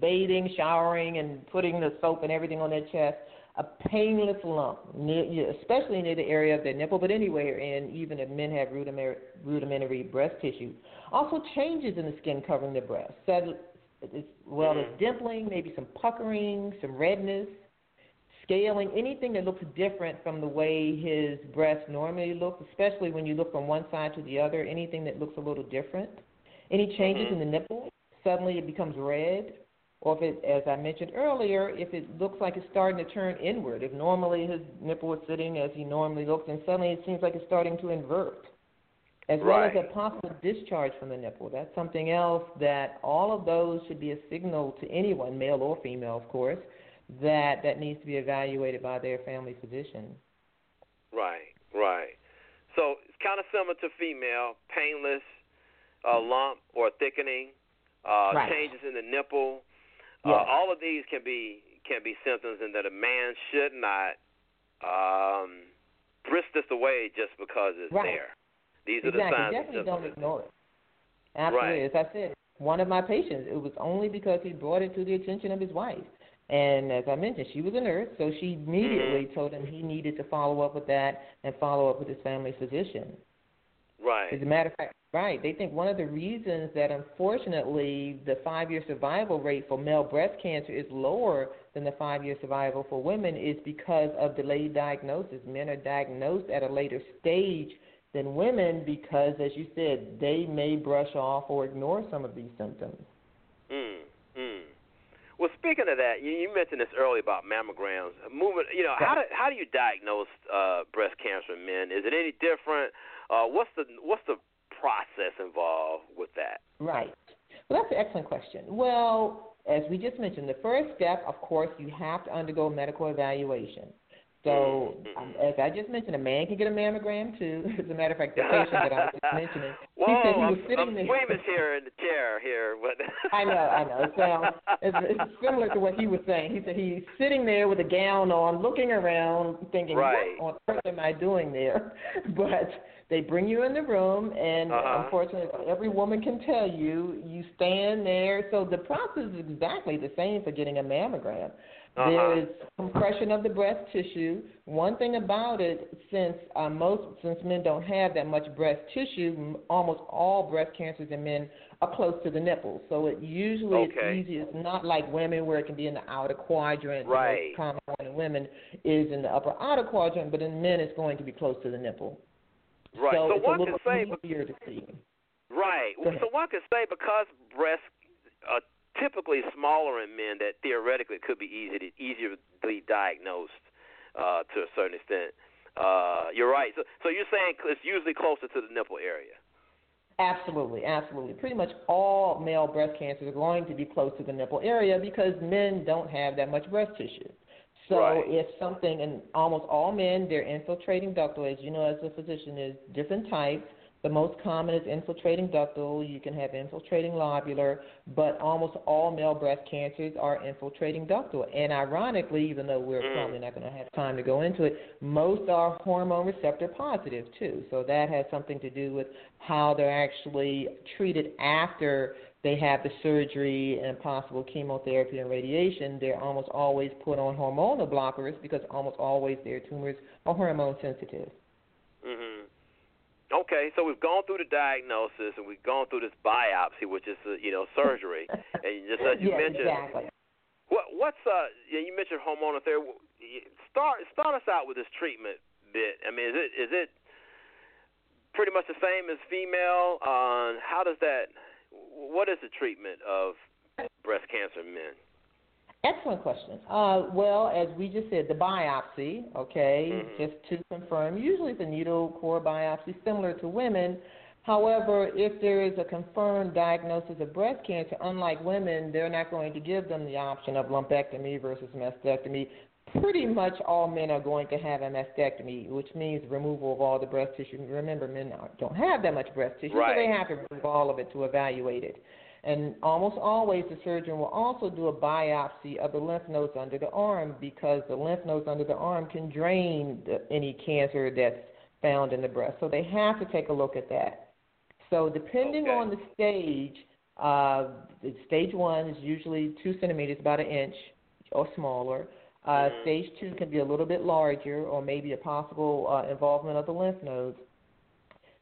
bathing, showering, and putting the soap and everything on their chest, a painless lump, near, especially near the area of their nipple, but anywhere, and even if men have rudimentary, rudimentary breast tissue. Also, changes in the skin covering the breast, so, as well as Mm-hmm. dimpling, maybe some puckering, some redness, scaling, anything that looks different from the way his breast normally looks, especially when you look from one side to the other, anything that looks a little different. Any changes Mhm. in the nipple, suddenly it becomes red, or if it, as I mentioned earlier, if it looks like it's starting to turn inward, if normally his nipple is sitting as he normally looks, and suddenly it seems like it's starting to invert, as well as a possible discharge from the nipple. That's something else that all of those should be a signal to anyone, male or female, of course, that that needs to be evaluated by their family physician. Right, right. So it's kind of similar to female, painless, uh, lump or thickening, uh, Right. changes in the nipple. Uh, all of these can be can be symptoms, and that a man should not um, this away just because it's Right. there. These are exactly. the signs. Definitely don't ignore it. Absolutely. Right. As I said, one of my patients, it was only because he brought it to the attention of his wife. And as I mentioned, she was a nurse, so she immediately Mm-hmm. told him he needed to follow up with that and follow up with his family physician. Right. As a matter of fact, right, they think one of the reasons that unfortunately the five year survival rate for male breast cancer is lower than the five year survival for women is because of delayed diagnosis. Men are diagnosed at a later stage than women because, as you said, they may brush off or ignore some of these symptoms. Mm, mm. Well, speaking of that, you, you mentioned this earlier about mammograms. Moving, you know, how do how do you diagnose uh, breast cancer in men? Is it any different? Uh, what's the what's the process involved with that? Right. Well, that's an excellent question. Well, as we just mentioned, the first step, of course, you have to undergo medical evaluation. So, um, as I just mentioned, a man can get a mammogram too. As a matter of fact, the patient that I was just mentioning, Whoa, he said he was I'm, sitting I'm there. here in the chair here, but I know, I know. Sounds it's, it's similar to what he was saying. He said he's sitting there with a gown on, looking around, thinking, Right. "What on earth am I doing there?" But they bring you in the room, and Uh-huh. unfortunately, every woman can tell you, you stand there. So the process is exactly the same for getting a mammogram. Uh-huh. There is compression of the breast tissue. One thing about it, since uh, most since men don't have that much breast tissue, almost all breast cancers in men are close to the nipples. So it usually Okay. it's easy. It's not like women where it can be in the outer quadrant. The Right. most common one in women is in the upper outer quadrant, but in men it's going to be close to the nipple. right. So, So, it's one a little can say, easier to see. right. So one can say because breast are typically smaller in men, that theoretically could be easy to, easily diagnosed uh, to a certain extent. Uh, you're right. So, so you're saying it's usually closer to the nipple area. Absolutely, absolutely. Pretty much all male breast cancers are going to be close to the nipple area because men don't have that much breast tissue. So Right. if something, and almost all men, they're infiltrating ductal, as you know as a physician, is different types. The most common is infiltrating ductal. You can have infiltrating lobular, but almost all male breast cancers are infiltrating ductal. And ironically, even though we're Mm. probably not going to have time to go into it, most are hormone receptor positive too. So that has something to do with how they're actually treated after they have the surgery and possible chemotherapy and radiation. They're almost always put on hormonal blockers because almost always their tumors are hormone sensitive. hmm Okay, so we've gone through the diagnosis and we've gone through this biopsy, which is uh, you know surgery, and just as you yes, mentioned, exactly. what what's uh you mentioned hormonal therapy. Start start us out with this treatment bit. I mean, is it is it pretty much the same as female? Uh, how does that? What is the treatment of breast cancer in men? Excellent question. Uh, well, as we just said, the biopsy, okay, Mhm. just to confirm, usually it's a needle core biopsy similar to women. However, if there is a confirmed diagnosis of breast cancer, unlike women, they're not going to give them the option of lumpectomy versus mastectomy. Pretty much all men are going to have a mastectomy, which means removal of all the breast tissue. Remember, men don't have that much breast tissue, so they have to remove all of it to evaluate it. And almost always the surgeon will also do a biopsy of the lymph nodes under the arm because the lymph nodes under the arm can drain the, any cancer that's found in the breast. So they have to take a look at that. So depending Okay. on the stage, Uh, stage one is usually two centimeters, about an inch or smaller. Uh, Mm-hmm. Stage two can be a little bit larger, or maybe a possible uh, involvement of the lymph nodes.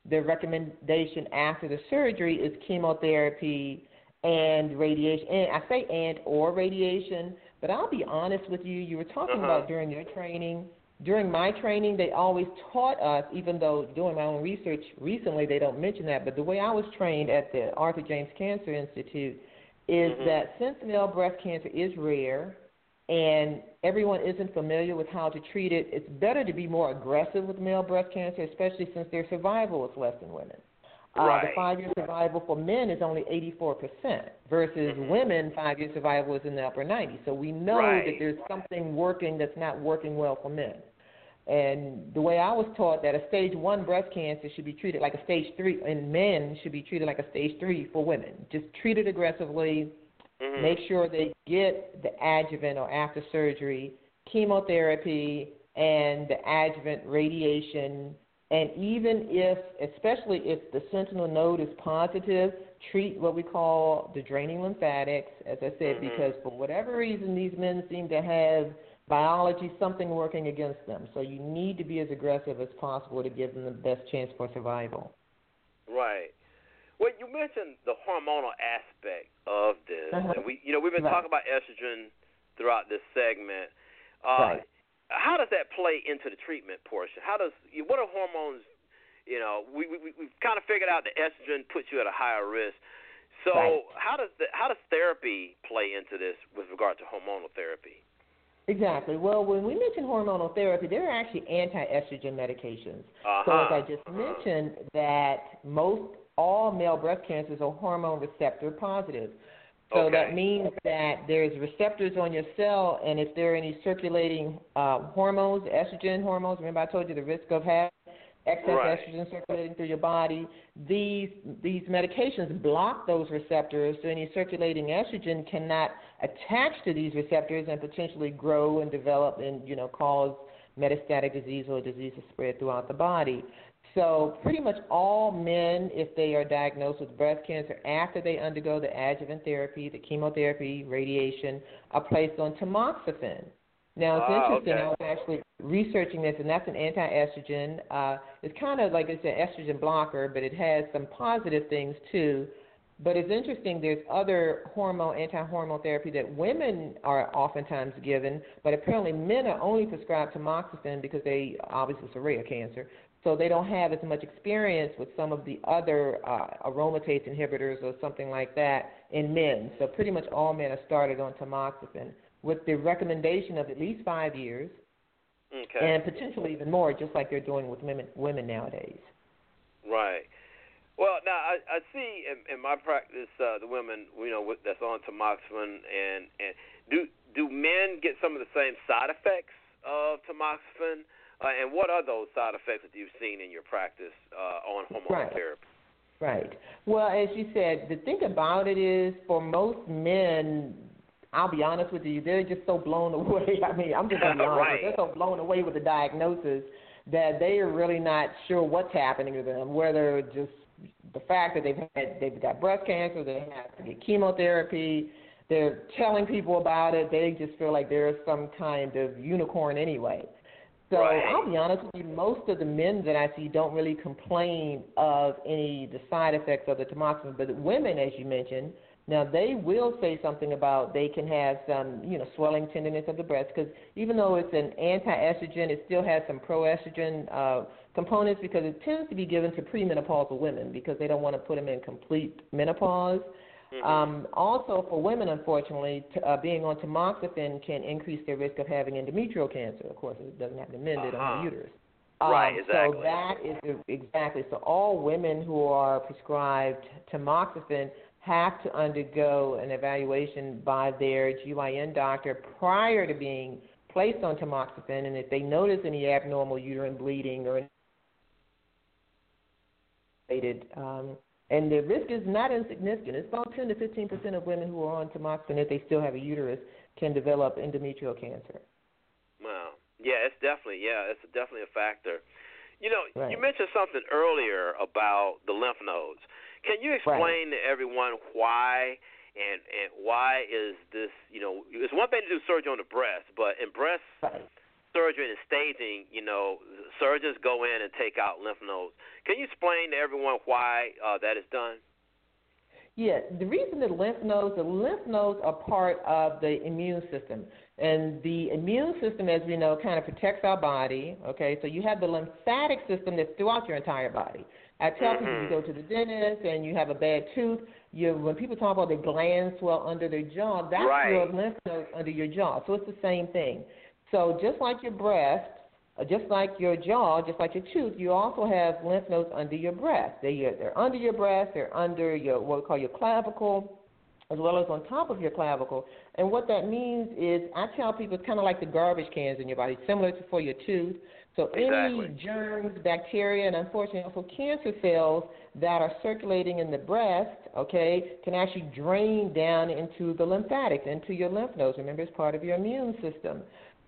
The recommendation after the surgery is chemotherapy and radiation. And I say and or radiation, but I'll be honest with you. You were talking Uh-huh. about during your training. During my training, they always taught us, even though doing my own research recently, they don't mention that. But the way I was trained at the Arthur James Cancer Institute is Mhm. that since male breast cancer is rare and everyone isn't familiar with how to treat it, it's better to be more aggressive with male breast cancer, especially since their survival is less than women. Uh, the five-year survival for men is only 84% versus Mhm. women, five-year survival is in the upper 90s. So we know Right. that there's something working that's not working well for men. And the way I was taught that a stage one breast cancer should be treated like a stage three, and men should be treated like a stage three for women. Just treat it aggressively, Mhm. Make sure they get the adjuvant or after surgery chemotherapy and the adjuvant radiation. And even if, especially if the sentinel node is positive, treat what we call the draining lymphatics, as I said, Mhm. because for whatever reason, these men seem to have biology, something working against them. So you need to be as aggressive as possible to give them the best chance for survival. Right. Well, you mentioned the hormonal aspect of this, Uh-huh. and we, you know, we've been Right. talking about estrogen throughout this segment. Uh, Right. How does that play into the treatment portion? How does what are hormones? You know, we, we we- we've kind of figured out that estrogen puts you at a higher risk. So Right. how does the how does therapy play into this with regard to hormonal therapy? Exactly. Well, when we mention hormonal therapy, there are actually anti-estrogen medications. So as Uh-huh. I just mentioned, that most all male breast cancers are hormone receptor positive. So Okay. that means that there's receptors on your cell, and if there are any circulating uh, hormones, estrogen hormones, remember I told you the risk of having excess Right. estrogen circulating through your body. These these medications block those receptors, so any circulating estrogen cannot attach to these receptors and potentially grow and develop and you know cause metastatic disease or disease to spread throughout the body. So pretty much all men, if they are diagnosed with breast cancer after they undergo the adjuvant therapy, the chemotherapy, radiation, are placed on tamoxifen. Now it's Ah, interesting. okay. I was actually researching this, and that's an anti-estrogen. Uh, it's kind of like it's an estrogen blocker, but it has some positive things too. But it's interesting. There's other hormone, anti-hormone therapy that women are oftentimes given, but apparently men are only prescribed tamoxifen because they obviously it's a rare cancer, so they don't have as much experience with some of the other uh, aromatase inhibitors or something like that in men. So pretty much all men are started on tamoxifen with the recommendation of at least five years Okay. and potentially even more, just like they're doing with women women nowadays. Right. Well, now I, I see in, in my practice uh, the women, you know, with, that's on tamoxifen, and and do do men get some of the same side effects of tamoxifen? Uh, and what are those side effects that you've seen in your practice uh, on hormonal Right. therapy? Right. Well, as you said, the thing about it is, for most men, I'll be honest with you, they're just so blown away. I mean, I'm just gonna be honest. Right. They're so blown away with the diagnosis that they are really not sure what's happening to them. Whether just the fact that they've had they've got breast cancer, they have to get chemotherapy. They're telling people about it. They just feel like they're some kind of unicorn anyway. So Right. I'll be honest with you, most of the men that I see don't really complain of any the side effects of the tamoxifen, but women, as you mentioned, now they will say something about they can have some, you know, swelling tenderness of the breast because even though it's an anti-estrogen, it still has some pro-estrogen uh, components because it tends to be given to premenopausal women because they don't want to put them in complete menopause. Mm-hmm. Um, also, for women, unfortunately, t- uh, being on tamoxifen can increase their risk of having endometrial cancer. Of course, it doesn't happen to men; they don't have Uh-huh. uterus. Right, Um, exactly. So that is exactly. So all women who are prescribed tamoxifen have to undergo an evaluation by their GYN doctor prior to being placed on tamoxifen, and if they notice any abnormal uterine bleeding or related, um, and the risk is not insignificant. It's about 10 to 15 percent of women who are on tamoxifen, if they still have a uterus, can develop endometrial cancer. Wow. Yeah, it's definitely yeah, it's definitely a factor. You know, Right. you mentioned something earlier about the lymph nodes. Can you explain right. to everyone why and and why is this? You know, it's one thing to do surgery on the breast, but in breast right. Surgery and staging, you know, surgeons go in and take out lymph nodes. Can you explain to everyone why uh, that is done? Yeah, the reason the lymph nodes, the lymph nodes are part of the immune system. And the immune system, as we know, kind of protects our body. Okay, so you have the lymphatic system that's throughout your entire body. I tell people you go to the dentist and you have a bad tooth. You when people talk about the glands swell under their jaw, that's right. your lymph nodes under your jaw. So it's the same thing. So just like your breast, uh, just like your jaw, just like your tooth, you also have lymph nodes under your breast. They, they're under your breast, they're under your what we call your clavicle, as well as on top of your clavicle. And what that means is, I tell people it's kind of like the garbage cans in your body, similar to for your tooth. So exactly. any germs, bacteria, and unfortunately also cancer cells that are circulating in the breast, okay, can actually drain down into the lymphatics, into your lymph nodes. Remember, it's part of your immune system.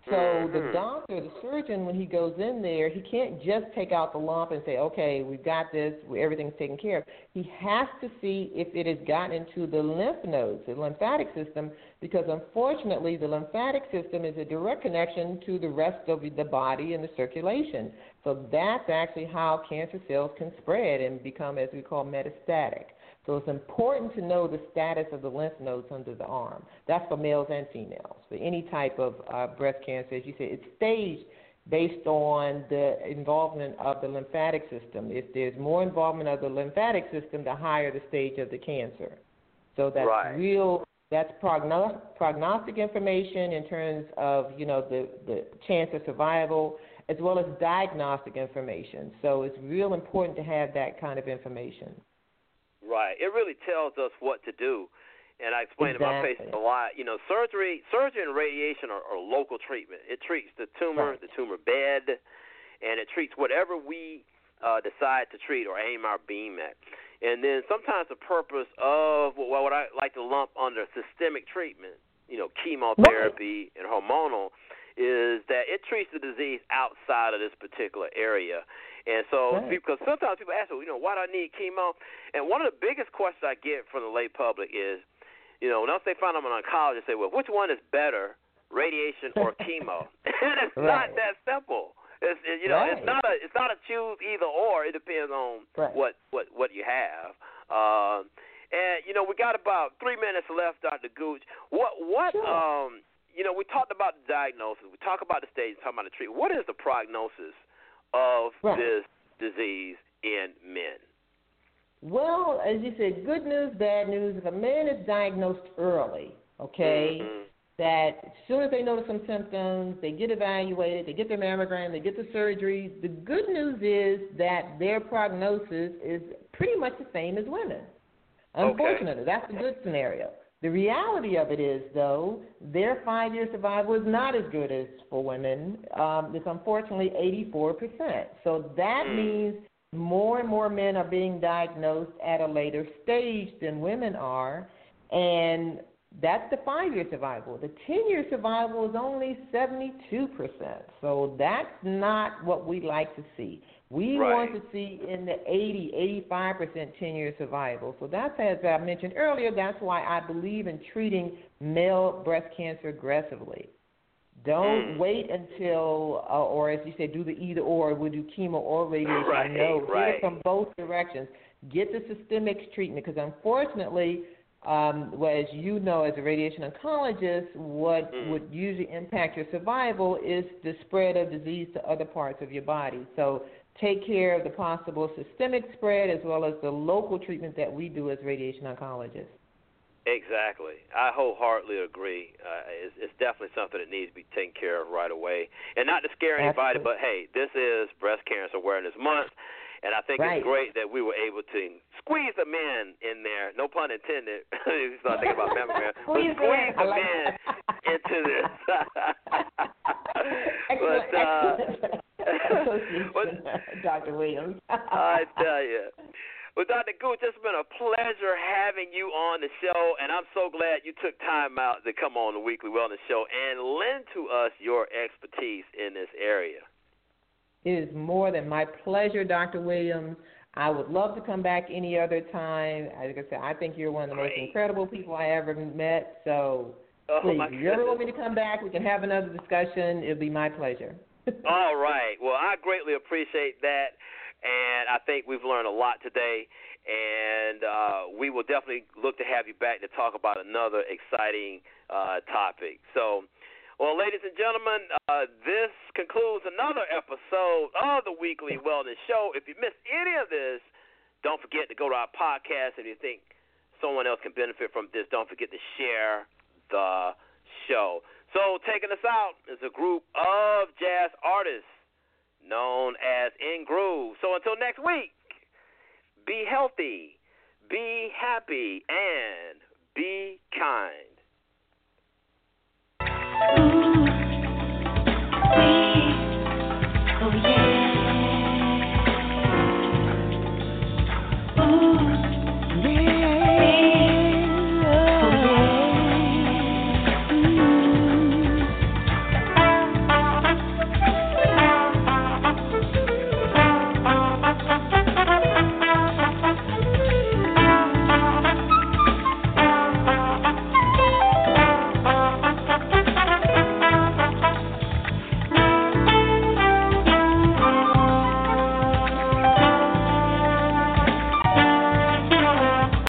So mm-hmm. the doctor, the surgeon, when he goes in there, he can't just take out the lump and say, "Okay, we've got this, everything's taken care of." He has to see if it has gotten into the lymph nodes, the lymphatic system, because unfortunately, the lymphatic system is a direct connection to the rest of the body and the circulation. So that's actually how cancer cells can spread and become, as we call, metastatic. So it's important to know the status of the lymph nodes under the arm. That's for males and females. For any type of uh, breast cancer, as you said, it's staged based on the involvement of the lymphatic system. If there's more involvement of the lymphatic system, the higher the stage of the cancer. So that's right. real. That's progno- prognostic information in terms of you know the the chance of survival, as well as diagnostic information. So it's real important to have that kind of information. Right. It really tells us what to do. And I explain exactly. to my patients a lot. You know, surgery, surgery and radiation are, are local treatment. It treats the tumor, right. the tumor bed, and it treats whatever we uh, decide to treat or aim our beam at. And then sometimes the purpose of what, what I like to lump under systemic treatment, you know, chemotherapy right. and hormonal, is that it treats the disease outside of this particular area. And so, right. because sometimes people ask, well, you know, why do I need chemo? And one of the biggest questions I get from the lay public is, you know, once they find I'm an oncologist, they say, well, which one is better, radiation or chemo? and it's right. not that simple. It's it, you know, right. it's not a it's not a choose either or. It depends on right. what what what you have. Um, and you know, we got about three minutes left, Dr. Gooch. What what sure. um you know, we talked about the diagnosis, we talked about the stage, talking about the treatment. What is the prognosis of right. this disease in men? Well, as you said, good news, bad news. If a man is diagnosed early, okay, mm-hmm. that as soon as they notice some symptoms, they get evaluated, they get their mammogram, they get the surgery. The good news is that their prognosis is pretty much the same as women. Unfortunately, okay. that's the good scenario. The reality of it is, though, their five year survival is not as good as for women. Um, it's unfortunately 84%. So that mm. means more and more men are being diagnosed at a later stage than women are. And that's the five year survival. The 10 year survival is only 72%. So that's not what we like to see. We right. want to see in the 80, 85% 10 year survival. So that's, as I mentioned earlier, that's why I believe in treating male breast cancer aggressively. Don't mm. wait until, uh, or as you say, do the either or. We'll do chemo or radiation. Right, no, right. get it from both directions. Get the systemic treatment because unfortunately, um, well, as you know, as a radiation oncologist, what mm. would usually impact your survival is the spread of disease to other parts of your body. So take care of the possible systemic spread as well as the local treatment that we do as radiation oncologists. Exactly. I wholeheartedly agree. Uh, it's, it's definitely something that needs to be taken care of right away. And not to scare anybody, Absolutely. but hey, this is Breast Cancer Awareness Month. And I think right. it's great that we were able to squeeze the men in there. No pun intended. you start thinking about mammogram. squeeze, squeeze the like men into this. excellent, but, uh, excellent Dr. Williams. I tell you. Well, Dr. Gooch, it's been a pleasure having you on the show, and I'm so glad you took time out to come on the Weekly Wellness Show and lend to us your expertise in this area. It is more than my pleasure, Dr. Williams. I would love to come back any other time. Like I said, I think you're one of the most incredible people I ever met. So oh, please, if you ever want me to come back, we can have another discussion. It'll be my pleasure. All right. Well, I greatly appreciate that, and I think we've learned a lot today. And uh, we will definitely look to have you back to talk about another exciting uh, topic. So. Well, ladies and gentlemen, uh, this concludes another episode of the Weekly Wellness Show. If you missed any of this, don't forget to go to our podcast. If you think someone else can benefit from this, don't forget to share the show. So, taking us out is a group of jazz artists known as In Groove. So, until next week, be healthy, be happy, and be kind. We